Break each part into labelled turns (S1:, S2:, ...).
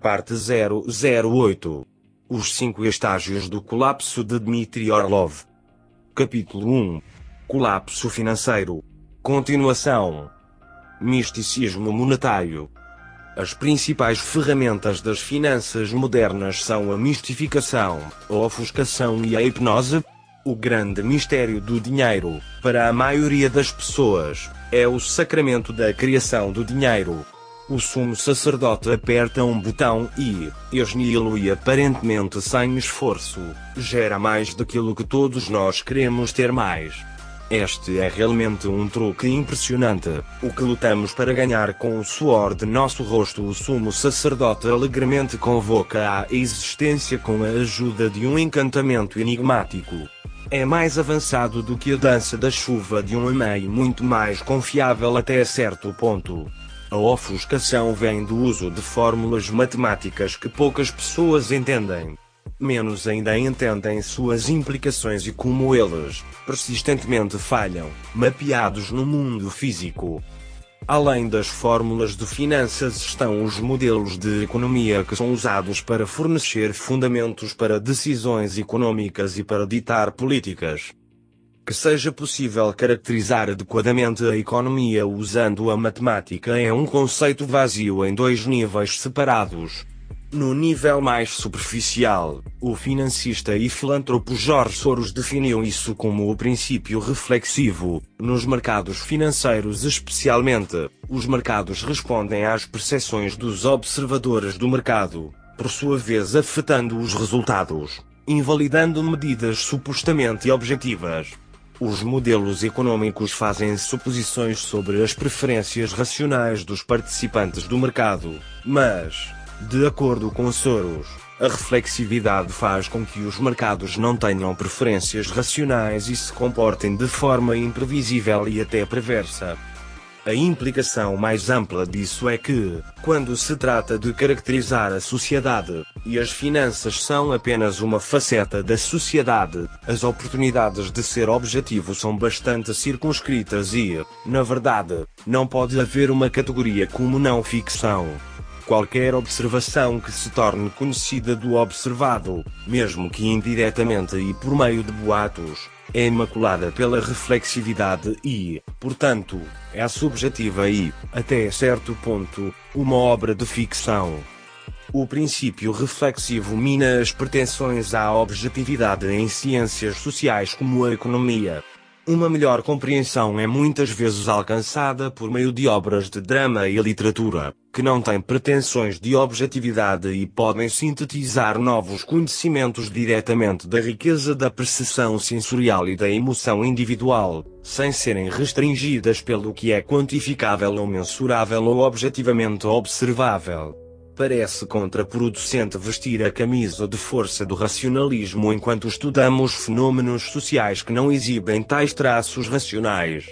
S1: Parte 008 Os cinco estágios do colapso de Dmitry Orlov. Capítulo 1 Colapso financeiro. Continuação. Misticismo monetário. As principais ferramentas das finanças modernas são a mistificação, a ofuscação e a hipnose. O grande mistério do dinheiro, para a maioria das pessoas, é o sacramento da criação do dinheiro. O sumo sacerdote aperta um botão e, esnilo e aparentemente sem esforço, gera mais daquilo que todos nós queremos ter mais. Este é realmente um truque impressionante, o que lutamos para ganhar com o suor de nosso rosto. O sumo sacerdote alegremente convoca à existência com a ajuda de um encantamento enigmático. É mais avançado do que a dança da chuva de um e-mail muito mais confiável até certo ponto. A ofuscação vem do uso de fórmulas matemáticas que poucas pessoas entendem. Menos ainda entendem suas implicações e como eles, persistentemente falham, mapeados no mundo físico. Além das fórmulas de finanças estão os modelos de economia que são usados para fornecer fundamentos para decisões econômicas e para ditar políticas que seja possível caracterizar adequadamente a economia usando a matemática é um conceito vazio em dois níveis separados. No nível mais superficial, o financista e filantropo George Soros definiu isso como o princípio reflexivo. Nos mercados financeiros, especialmente, os mercados respondem às percepções dos observadores do mercado, por sua vez afetando os resultados, invalidando medidas supostamente objetivas. Os modelos econômicos fazem suposições sobre as preferências racionais dos participantes do mercado, mas, de acordo com Soros, a reflexividade faz com que os mercados não tenham preferências racionais e se comportem de forma imprevisível e até perversa. A implicação mais ampla disso é que, quando se trata de caracterizar a sociedade, e as finanças são apenas uma faceta da sociedade, as oportunidades de ser objetivo são bastante circunscritas e, na verdade, não pode haver uma categoria como não ficção. Qualquer observação que se torne conhecida do observado, mesmo que indiretamente e por meio de boatos, é imaculada pela reflexividade e, portanto, é subjetiva e, até certo ponto, uma obra de ficção. O princípio reflexivo mina as pretensões à objetividade em ciências sociais como a economia, uma melhor compreensão é muitas vezes alcançada por meio de obras de drama e literatura, que não têm pretensões de objetividade e podem sintetizar novos conhecimentos diretamente da riqueza da percepção sensorial e da emoção individual, sem serem restringidas pelo que é quantificável ou mensurável ou objetivamente observável. Parece contraproducente vestir a camisa de força do racionalismo enquanto estudamos fenômenos sociais que não exibem tais traços racionais.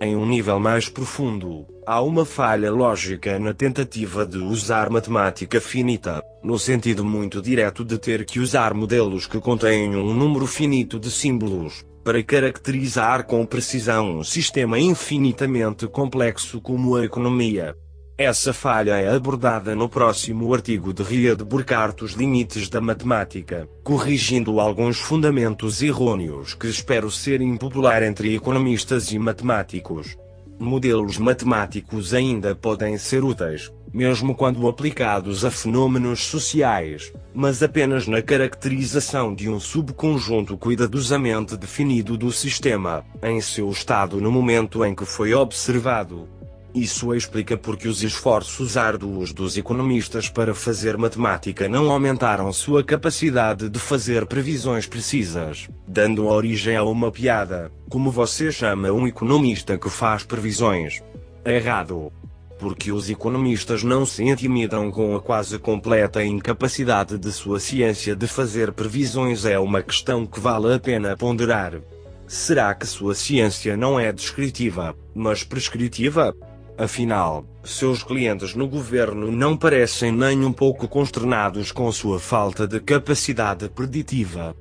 S1: Em um nível mais profundo, há uma falha lógica na tentativa de usar matemática finita, no sentido muito direto de ter que usar modelos que contêm um número finito de símbolos, para caracterizar com precisão um sistema infinitamente complexo como a economia. Essa falha é abordada no próximo artigo de Ria de Burkhardt Os Limites da Matemática, corrigindo alguns fundamentos errôneos que espero ser impopular entre economistas e matemáticos. Modelos matemáticos ainda podem ser úteis, mesmo quando aplicados a fenômenos sociais, mas apenas na caracterização de um subconjunto cuidadosamente definido do sistema, em seu estado no momento em que foi observado. Isso explica porque os esforços árduos dos economistas para fazer matemática não aumentaram sua capacidade de fazer previsões precisas, dando origem a uma piada, como você chama um economista que faz previsões. Errado. Porque os economistas não se intimidam com a quase completa incapacidade de sua ciência de fazer previsões é uma questão que vale a pena ponderar. Será que sua ciência não é descritiva, mas prescritiva? Afinal, seus clientes no governo não parecem nem um pouco consternados com sua falta de capacidade preditiva.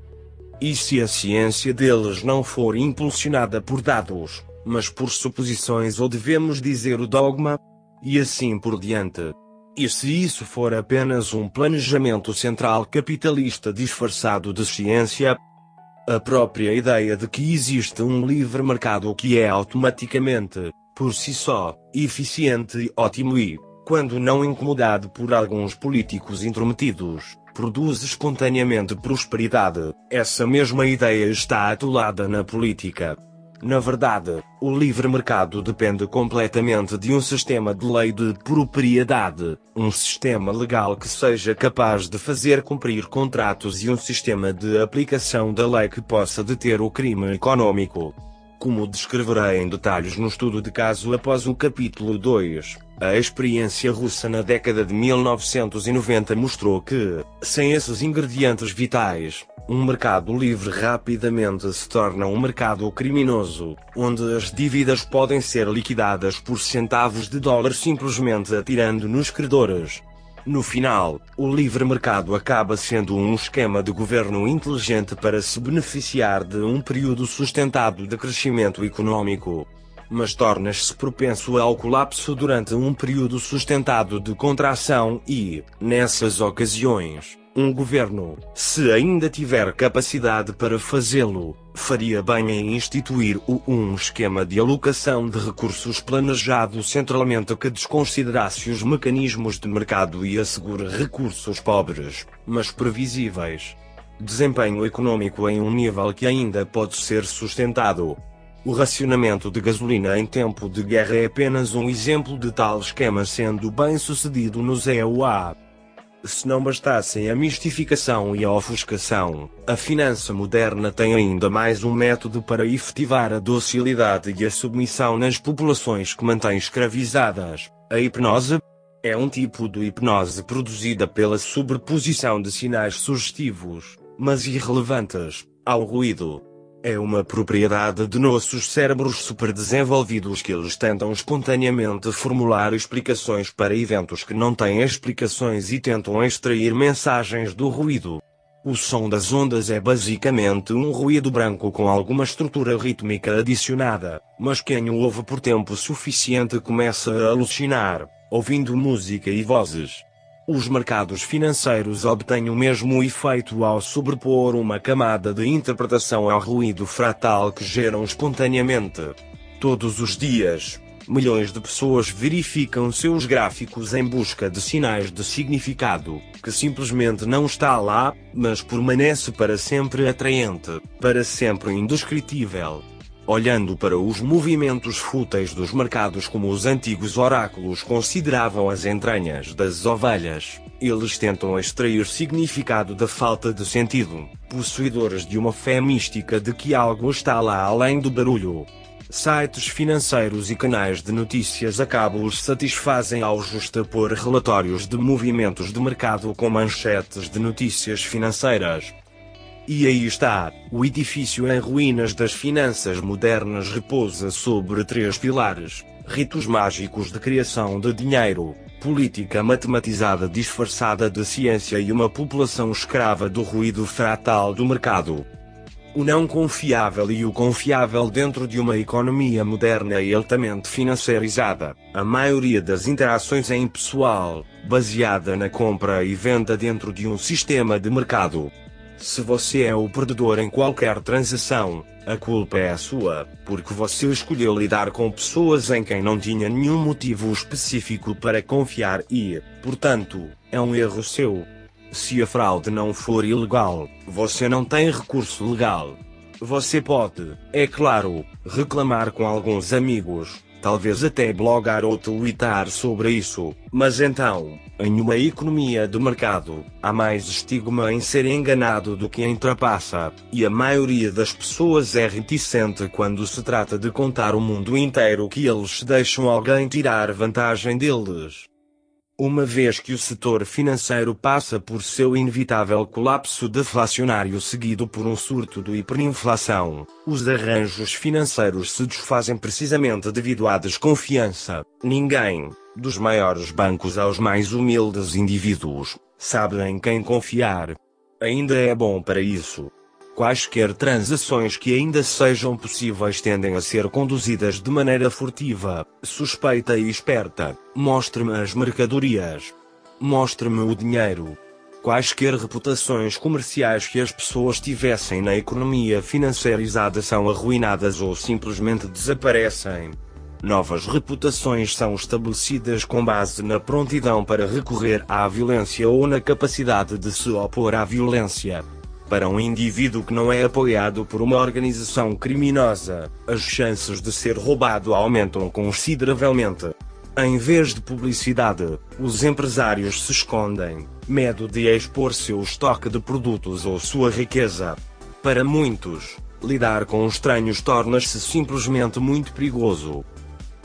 S1: E se a ciência deles não for impulsionada por dados, mas por suposições ou devemos dizer o dogma? E assim por diante. E se isso for apenas um planejamento central capitalista disfarçado de ciência? A própria ideia de que existe um livre mercado que é automaticamente, por si só, eficiente e ótimo e, quando não incomodado por alguns políticos intrometidos, produz espontaneamente prosperidade, essa mesma ideia está atolada na política. Na verdade, o livre mercado depende completamente de um sistema de lei de propriedade, um sistema legal que seja capaz de fazer cumprir contratos e um sistema de aplicação da lei que possa deter o crime econômico. Como descreverei em detalhes no estudo de caso após o capítulo 2. A experiência russa na década de 1990 mostrou que, sem esses ingredientes vitais, um mercado livre rapidamente se torna um mercado criminoso, onde as dívidas podem ser liquidadas por centavos de dólar simplesmente atirando nos credores. No final, o livre mercado acaba sendo um esquema de governo inteligente para se beneficiar de um período sustentado de crescimento econômico. Mas torna-se propenso ao colapso durante um período sustentado de contração e, nessas ocasiões, um governo, se ainda tiver capacidade para fazê-lo, faria bem em instituir um esquema de alocação de recursos planejado centralmente que desconsiderasse os mecanismos de mercado e assegure recursos pobres, mas previsíveis. Desempenho econômico em um nível que ainda pode ser sustentado. O racionamento de gasolina em tempo de guerra é apenas um exemplo de tal esquema sendo bem sucedido no ZEUA. Se não bastassem a mistificação e a ofuscação, a finança moderna tem ainda mais um método para efetivar a docilidade e a submissão nas populações que mantém escravizadas. A hipnose é um tipo de hipnose produzida pela sobreposição de sinais sugestivos, mas irrelevantes, ao ruído. É uma propriedade de nossos cérebros superdesenvolvidos que eles tentam espontaneamente formular explicações para eventos que não têm explicações e tentam extrair mensagens do ruído. O som das ondas é basicamente um ruído branco com alguma estrutura rítmica adicionada, mas quem o ouve por tempo suficiente começa a alucinar, ouvindo música e vozes. Os mercados financeiros obtêm o mesmo efeito ao sobrepor uma camada de interpretação ao ruído fratal que geram espontaneamente. Todos os dias, milhões de pessoas verificam seus gráficos em busca de sinais de significado, que simplesmente não está lá, mas permanece para sempre atraente, para sempre indescritível olhando para os movimentos fúteis dos mercados como os antigos oráculos consideravam as entranhas das ovelhas. Eles tentam extrair significado da falta de sentido, possuidores de uma fé mística de que algo está lá além do barulho. Sites financeiros e canais de notícias a cabo os satisfazem ao justapor relatórios de movimentos de mercado com manchetes de notícias financeiras, e aí está, o edifício em ruínas das finanças modernas repousa sobre três pilares: ritos mágicos de criação de dinheiro, política matematizada disfarçada de ciência e uma população escrava do ruído fratal do mercado. O não confiável e o confiável dentro de uma economia moderna e altamente financiarizada. A maioria das interações é impessoal, baseada na compra e venda dentro de um sistema de mercado. Se você é o perdedor em qualquer transação, a culpa é sua, porque você escolheu lidar com pessoas em quem não tinha nenhum motivo específico para confiar e, portanto, é um erro seu. Se a fraude não for ilegal, você não tem recurso legal. Você pode, é claro, reclamar com alguns amigos, talvez até blogar ou tweetar sobre isso, mas então, em uma economia de mercado, há mais estigma em ser enganado do que em trapaça, e a maioria das pessoas é reticente quando se trata de contar o mundo inteiro que eles deixam alguém tirar vantagem deles. Uma vez que o setor financeiro passa por seu inevitável colapso deflacionário seguido por um surto de hiperinflação, os arranjos financeiros se desfazem precisamente devido à desconfiança. Ninguém, dos maiores bancos aos mais humildes indivíduos, sabe em quem confiar. Ainda é bom para isso. Quaisquer transações que ainda sejam possíveis tendem a ser conduzidas de maneira furtiva, suspeita e esperta. Mostre-me as mercadorias. Mostre-me o dinheiro. Quaisquer reputações comerciais que as pessoas tivessem na economia financiarizada são arruinadas ou simplesmente desaparecem. Novas reputações são estabelecidas com base na prontidão para recorrer à violência ou na capacidade de se opor à violência. Para um indivíduo que não é apoiado por uma organização criminosa, as chances de ser roubado aumentam consideravelmente. Em vez de publicidade, os empresários se escondem, medo de expor seu estoque de produtos ou sua riqueza. Para muitos, lidar com estranhos torna-se simplesmente muito perigoso.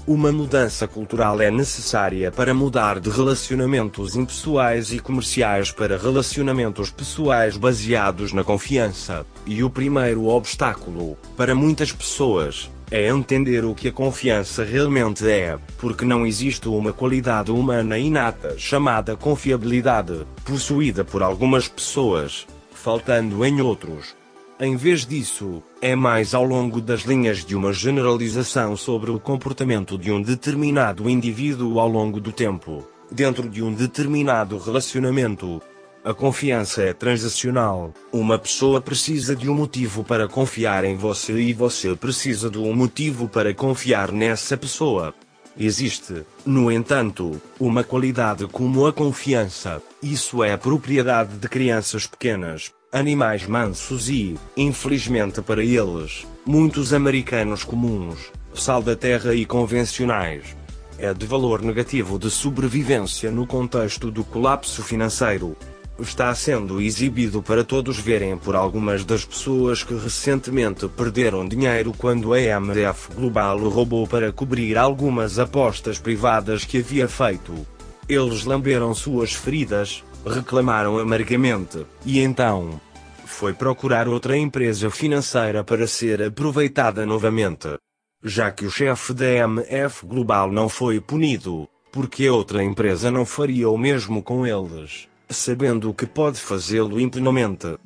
S1: Uma mudança cultural é necessária para mudar de relacionamentos impessoais e comerciais para relacionamentos pessoais baseados na confiança. E o primeiro obstáculo, para muitas pessoas, é entender o que a confiança realmente é, porque não existe uma qualidade humana inata chamada confiabilidade, possuída por algumas pessoas, faltando em outros. Em vez disso, é mais ao longo das linhas de uma generalização sobre o comportamento de um determinado indivíduo ao longo do tempo, dentro de um determinado relacionamento. A confiança é transacional. Uma pessoa precisa de um motivo para confiar em você e você precisa de um motivo para confiar nessa pessoa. Existe, no entanto, uma qualidade como a confiança. Isso é propriedade de crianças pequenas, animais mansos e, infelizmente para eles, muitos americanos comuns, sal da terra e convencionais. É de valor negativo de sobrevivência no contexto do colapso financeiro. Está sendo exibido para todos verem por algumas das pessoas que recentemente perderam dinheiro quando a MDF Global o roubou para cobrir algumas apostas privadas que havia feito. Eles lamberam suas feridas, reclamaram amargamente, e então foi procurar outra empresa financeira para ser aproveitada novamente. Já que o chefe da MF Global não foi punido, porque outra empresa não faria o mesmo com eles, sabendo que pode fazê-lo impunemente.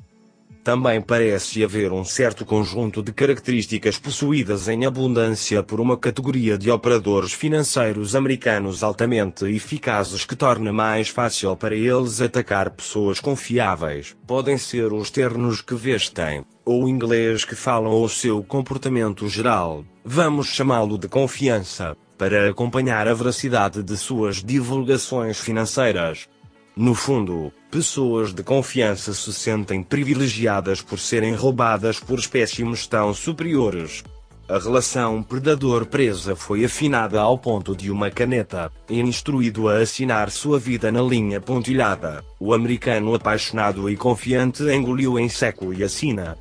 S1: Também parece haver um certo conjunto de características possuídas em abundância por uma categoria de operadores financeiros americanos altamente eficazes que torna mais fácil para eles atacar pessoas confiáveis. Podem ser os ternos que vestem, ou o inglês que falam ou seu comportamento geral, vamos chamá-lo de confiança, para acompanhar a veracidade de suas divulgações financeiras. No fundo, pessoas de confiança se sentem privilegiadas por serem roubadas por espécimes tão superiores. A relação predador-presa foi afinada ao ponto de uma caneta, e instruído a assinar sua vida na linha pontilhada. O americano apaixonado e confiante engoliu em seco e assina.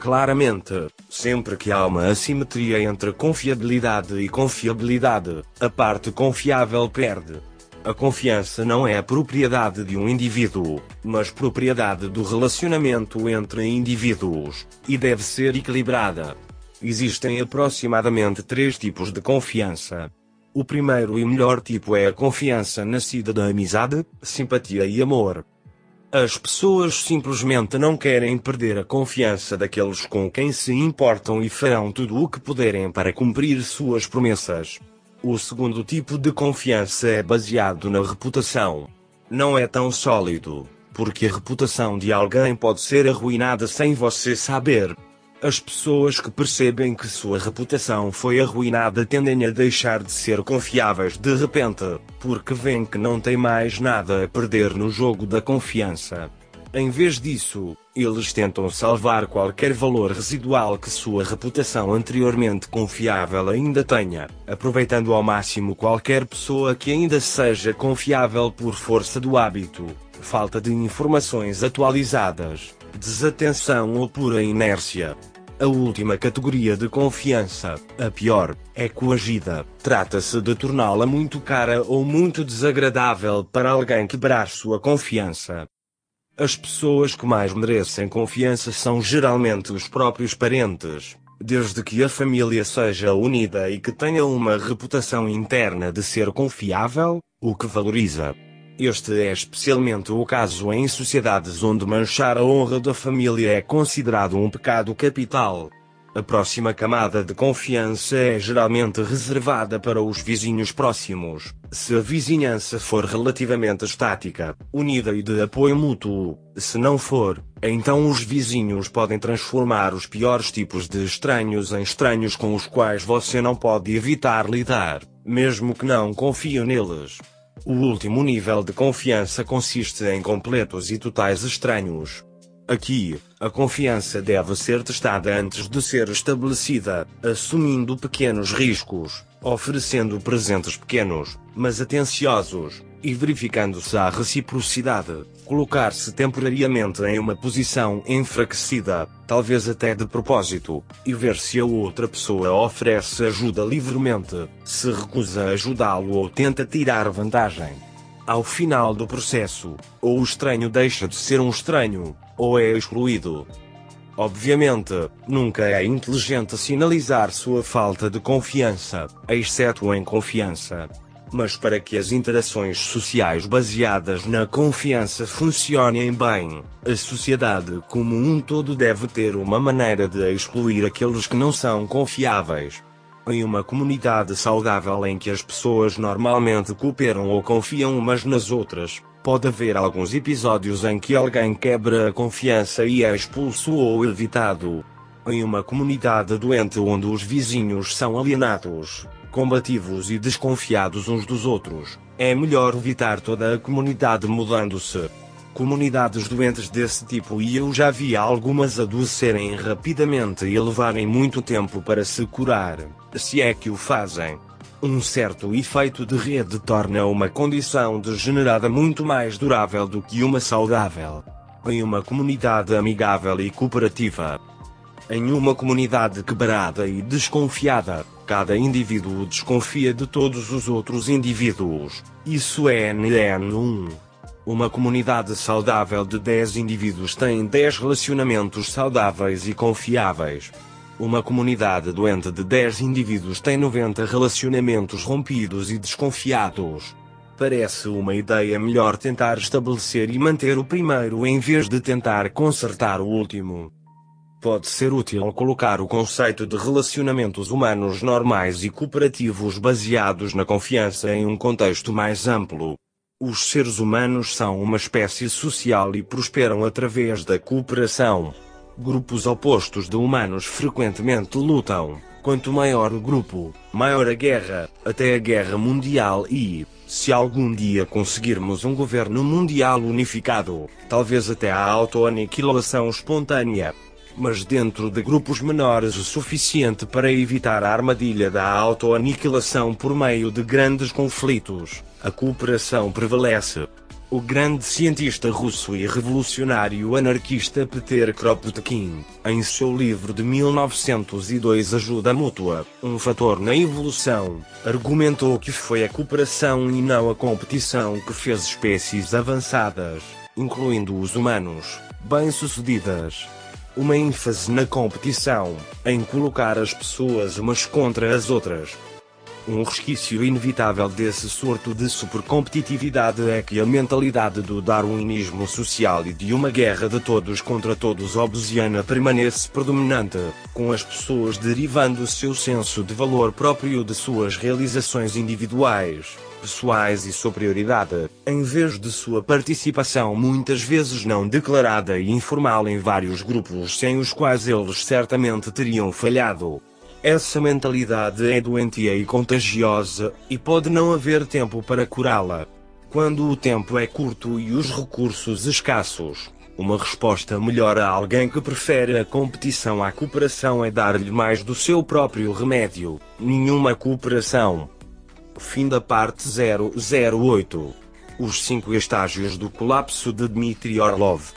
S1: Claramente, sempre que há uma assimetria entre confiabilidade e confiabilidade, a parte confiável perde. A confiança não é propriedade de um indivíduo, mas propriedade do relacionamento entre indivíduos, e deve ser equilibrada. Existem aproximadamente três tipos de confiança. O primeiro e melhor tipo é a confiança nascida da amizade, simpatia e amor. As pessoas simplesmente não querem perder a confiança daqueles com quem se importam e farão tudo o que puderem para cumprir suas promessas. O segundo tipo de confiança é baseado na reputação. Não é tão sólido, porque a reputação de alguém pode ser arruinada sem você saber. As pessoas que percebem que sua reputação foi arruinada tendem a deixar de ser confiáveis de repente, porque veem que não tem mais nada a perder no jogo da confiança. Em vez disso, eles tentam salvar qualquer valor residual que sua reputação anteriormente confiável ainda tenha, aproveitando ao máximo qualquer pessoa que ainda seja confiável por força do hábito, falta de informações atualizadas, desatenção ou pura inércia. A última categoria de confiança, a pior, é coagida. Trata-se de torná-la muito cara ou muito desagradável para alguém quebrar sua confiança. As pessoas que mais merecem confiança são geralmente os próprios parentes, desde que a família seja unida e que tenha uma reputação interna de ser confiável, o que valoriza. Este é especialmente o caso em sociedades onde manchar a honra da família é considerado um pecado capital. A próxima camada de confiança é geralmente reservada para os vizinhos próximos, se a vizinhança for relativamente estática, unida e de apoio mútuo. Se não for, então os vizinhos podem transformar os piores tipos de estranhos em estranhos com os quais você não pode evitar lidar, mesmo que não confie neles. O último nível de confiança consiste em completos e totais estranhos. Aqui, a confiança deve ser testada antes de ser estabelecida, assumindo pequenos riscos, oferecendo presentes pequenos, mas atenciosos, e verificando se há reciprocidade. Colocar-se temporariamente em uma posição enfraquecida, talvez até de propósito, e ver se a outra pessoa oferece ajuda livremente, se recusa ajudá-lo ou tenta tirar vantagem. Ao final do processo, ou o estranho deixa de ser um estranho, ou é excluído. Obviamente, nunca é inteligente sinalizar sua falta de confiança, exceto em confiança. Mas para que as interações sociais baseadas na confiança funcionem bem, a sociedade como um todo deve ter uma maneira de excluir aqueles que não são confiáveis. Em uma comunidade saudável em que as pessoas normalmente cooperam ou confiam umas nas outras, pode haver alguns episódios em que alguém quebra a confiança e é expulso ou evitado. Em uma comunidade doente onde os vizinhos são alienados, combativos e desconfiados uns dos outros, é melhor evitar toda a comunidade mudando-se. Comunidades doentes desse tipo e eu já vi algumas adoecerem rapidamente e levarem muito tempo para se curar, se é que o fazem. Um certo efeito de rede torna uma condição degenerada muito mais durável do que uma saudável. Em uma comunidade amigável e cooperativa. Em uma comunidade quebrada e desconfiada, cada indivíduo desconfia de todos os outros indivíduos. Isso é NN1. Uma comunidade saudável de 10 indivíduos tem 10 relacionamentos saudáveis e confiáveis. Uma comunidade doente de 10 indivíduos tem 90 relacionamentos rompidos e desconfiados. Parece uma ideia melhor tentar estabelecer e manter o primeiro em vez de tentar consertar o último. Pode ser útil colocar o conceito de relacionamentos humanos normais e cooperativos baseados na confiança em um contexto mais amplo. Os seres humanos são uma espécie social e prosperam através da cooperação. Grupos opostos de humanos frequentemente lutam. Quanto maior o grupo, maior a guerra, até a guerra mundial e, se algum dia conseguirmos um governo mundial unificado, talvez até a autoaniquilação espontânea. Mas dentro de grupos menores o suficiente para evitar a armadilha da autoaniquilação por meio de grandes conflitos, a cooperação prevalece. O grande cientista russo e revolucionário anarquista Peter Kropotkin, em seu livro de 1902 Ajuda Mútua, um fator na evolução, argumentou que foi a cooperação e não a competição que fez espécies avançadas, incluindo os humanos, bem-sucedidas. Uma ênfase na competição, em colocar as pessoas umas contra as outras, um resquício inevitável desse surto de supercompetitividade é que a mentalidade do darwinismo social e de uma guerra de todos contra todos obsiana permanece predominante, com as pessoas derivando seu senso de valor próprio de suas realizações individuais, pessoais e superioridade, em vez de sua participação muitas vezes não declarada e informal em vários grupos sem os quais eles certamente teriam falhado. Essa mentalidade é doentia e contagiosa, e pode não haver tempo para curá-la. Quando o tempo é curto e os recursos escassos, uma resposta melhor a alguém que prefere a competição à cooperação é dar-lhe mais do seu próprio remédio. Nenhuma cooperação. Fim da parte 008. Os cinco estágios do colapso de Dmitry Orlov.